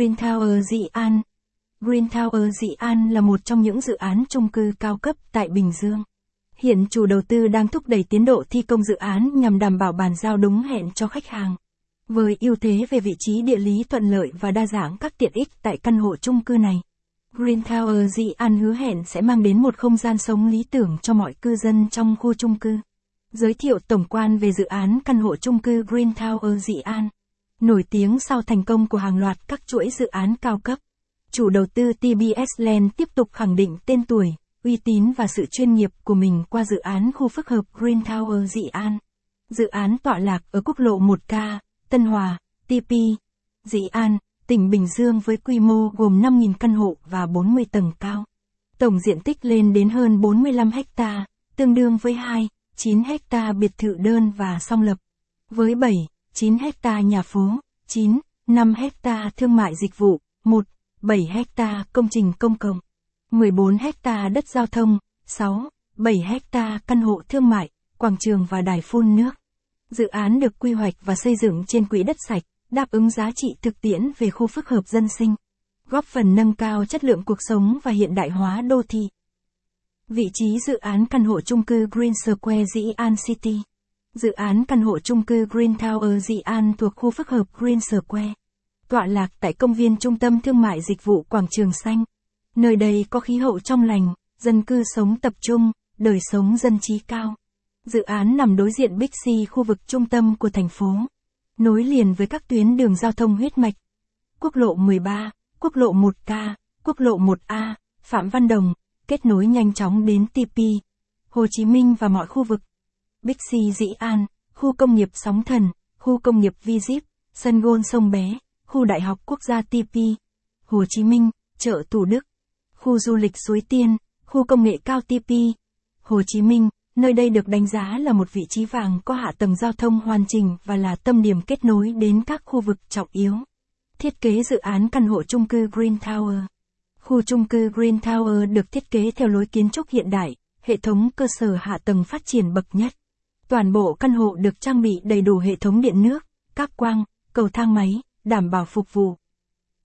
Green Tower Dị An Green Tower Dị An là một trong những dự án chung cư cao cấp tại Bình Dương. Hiện chủ đầu tư đang thúc đẩy tiến độ thi công dự án nhằm đảm bảo bàn giao đúng hẹn cho khách hàng. Với ưu thế về vị trí địa lý thuận lợi và đa dạng các tiện ích tại căn hộ chung cư này, Green Tower Dị An hứa hẹn sẽ mang đến một không gian sống lý tưởng cho mọi cư dân trong khu chung cư. Giới thiệu tổng quan về dự án căn hộ chung cư Green Tower Dị An. Nổi tiếng sau thành công của hàng loạt các chuỗi dự án cao cấp. Chủ đầu tư TBS Land tiếp tục khẳng định tên tuổi, uy tín và sự chuyên nghiệp của mình qua dự án khu phức hợp Green Tower Dị An. Dự án tọa lạc ở quốc lộ 1K, Tân Hòa, TP, Dị An, tỉnh Bình Dương với quy mô gồm 5.000 căn hộ và 40 tầng cao. Tổng diện tích lên đến hơn 45 ha, tương đương với 2, 9 ha biệt thự đơn và song lập. Với 7, 9 hecta nhà phố, 9, 5 hecta thương mại dịch vụ, 1, 7 hecta công trình công cộng, 14 hecta đất giao thông, 6, 7 hecta căn hộ thương mại, quảng trường và đài phun nước. Dự án được quy hoạch và xây dựng trên quỹ đất sạch, đáp ứng giá trị thực tiễn về khu phức hợp dân sinh, góp phần nâng cao chất lượng cuộc sống và hiện đại hóa đô thị. Vị trí dự án căn hộ chung cư Green Square Dĩ An City Dự án căn hộ chung cư Green Tower Dị An thuộc khu phức hợp Green Square. Tọa lạc tại công viên trung tâm thương mại dịch vụ Quảng Trường Xanh. Nơi đây có khí hậu trong lành, dân cư sống tập trung, đời sống dân trí cao. Dự án nằm đối diện Bixi khu vực trung tâm của thành phố. Nối liền với các tuyến đường giao thông huyết mạch. Quốc lộ 13, quốc lộ 1K, quốc lộ 1A, Phạm Văn Đồng, kết nối nhanh chóng đến TP, Hồ Chí Minh và mọi khu vực. Bixi Dĩ An, khu công nghiệp Sóng Thần, khu công nghiệp Vi Zip, sân gôn sông Bé, khu đại học quốc gia TP, Hồ Chí Minh, chợ Thủ Đức, khu du lịch Suối Tiên, khu công nghệ cao TP, Hồ Chí Minh, nơi đây được đánh giá là một vị trí vàng có hạ tầng giao thông hoàn chỉnh và là tâm điểm kết nối đến các khu vực trọng yếu. Thiết kế dự án căn hộ chung cư Green Tower. Khu chung cư Green Tower được thiết kế theo lối kiến trúc hiện đại, hệ thống cơ sở hạ tầng phát triển bậc nhất. Toàn bộ căn hộ được trang bị đầy đủ hệ thống điện nước, các quang, cầu thang máy, đảm bảo phục vụ.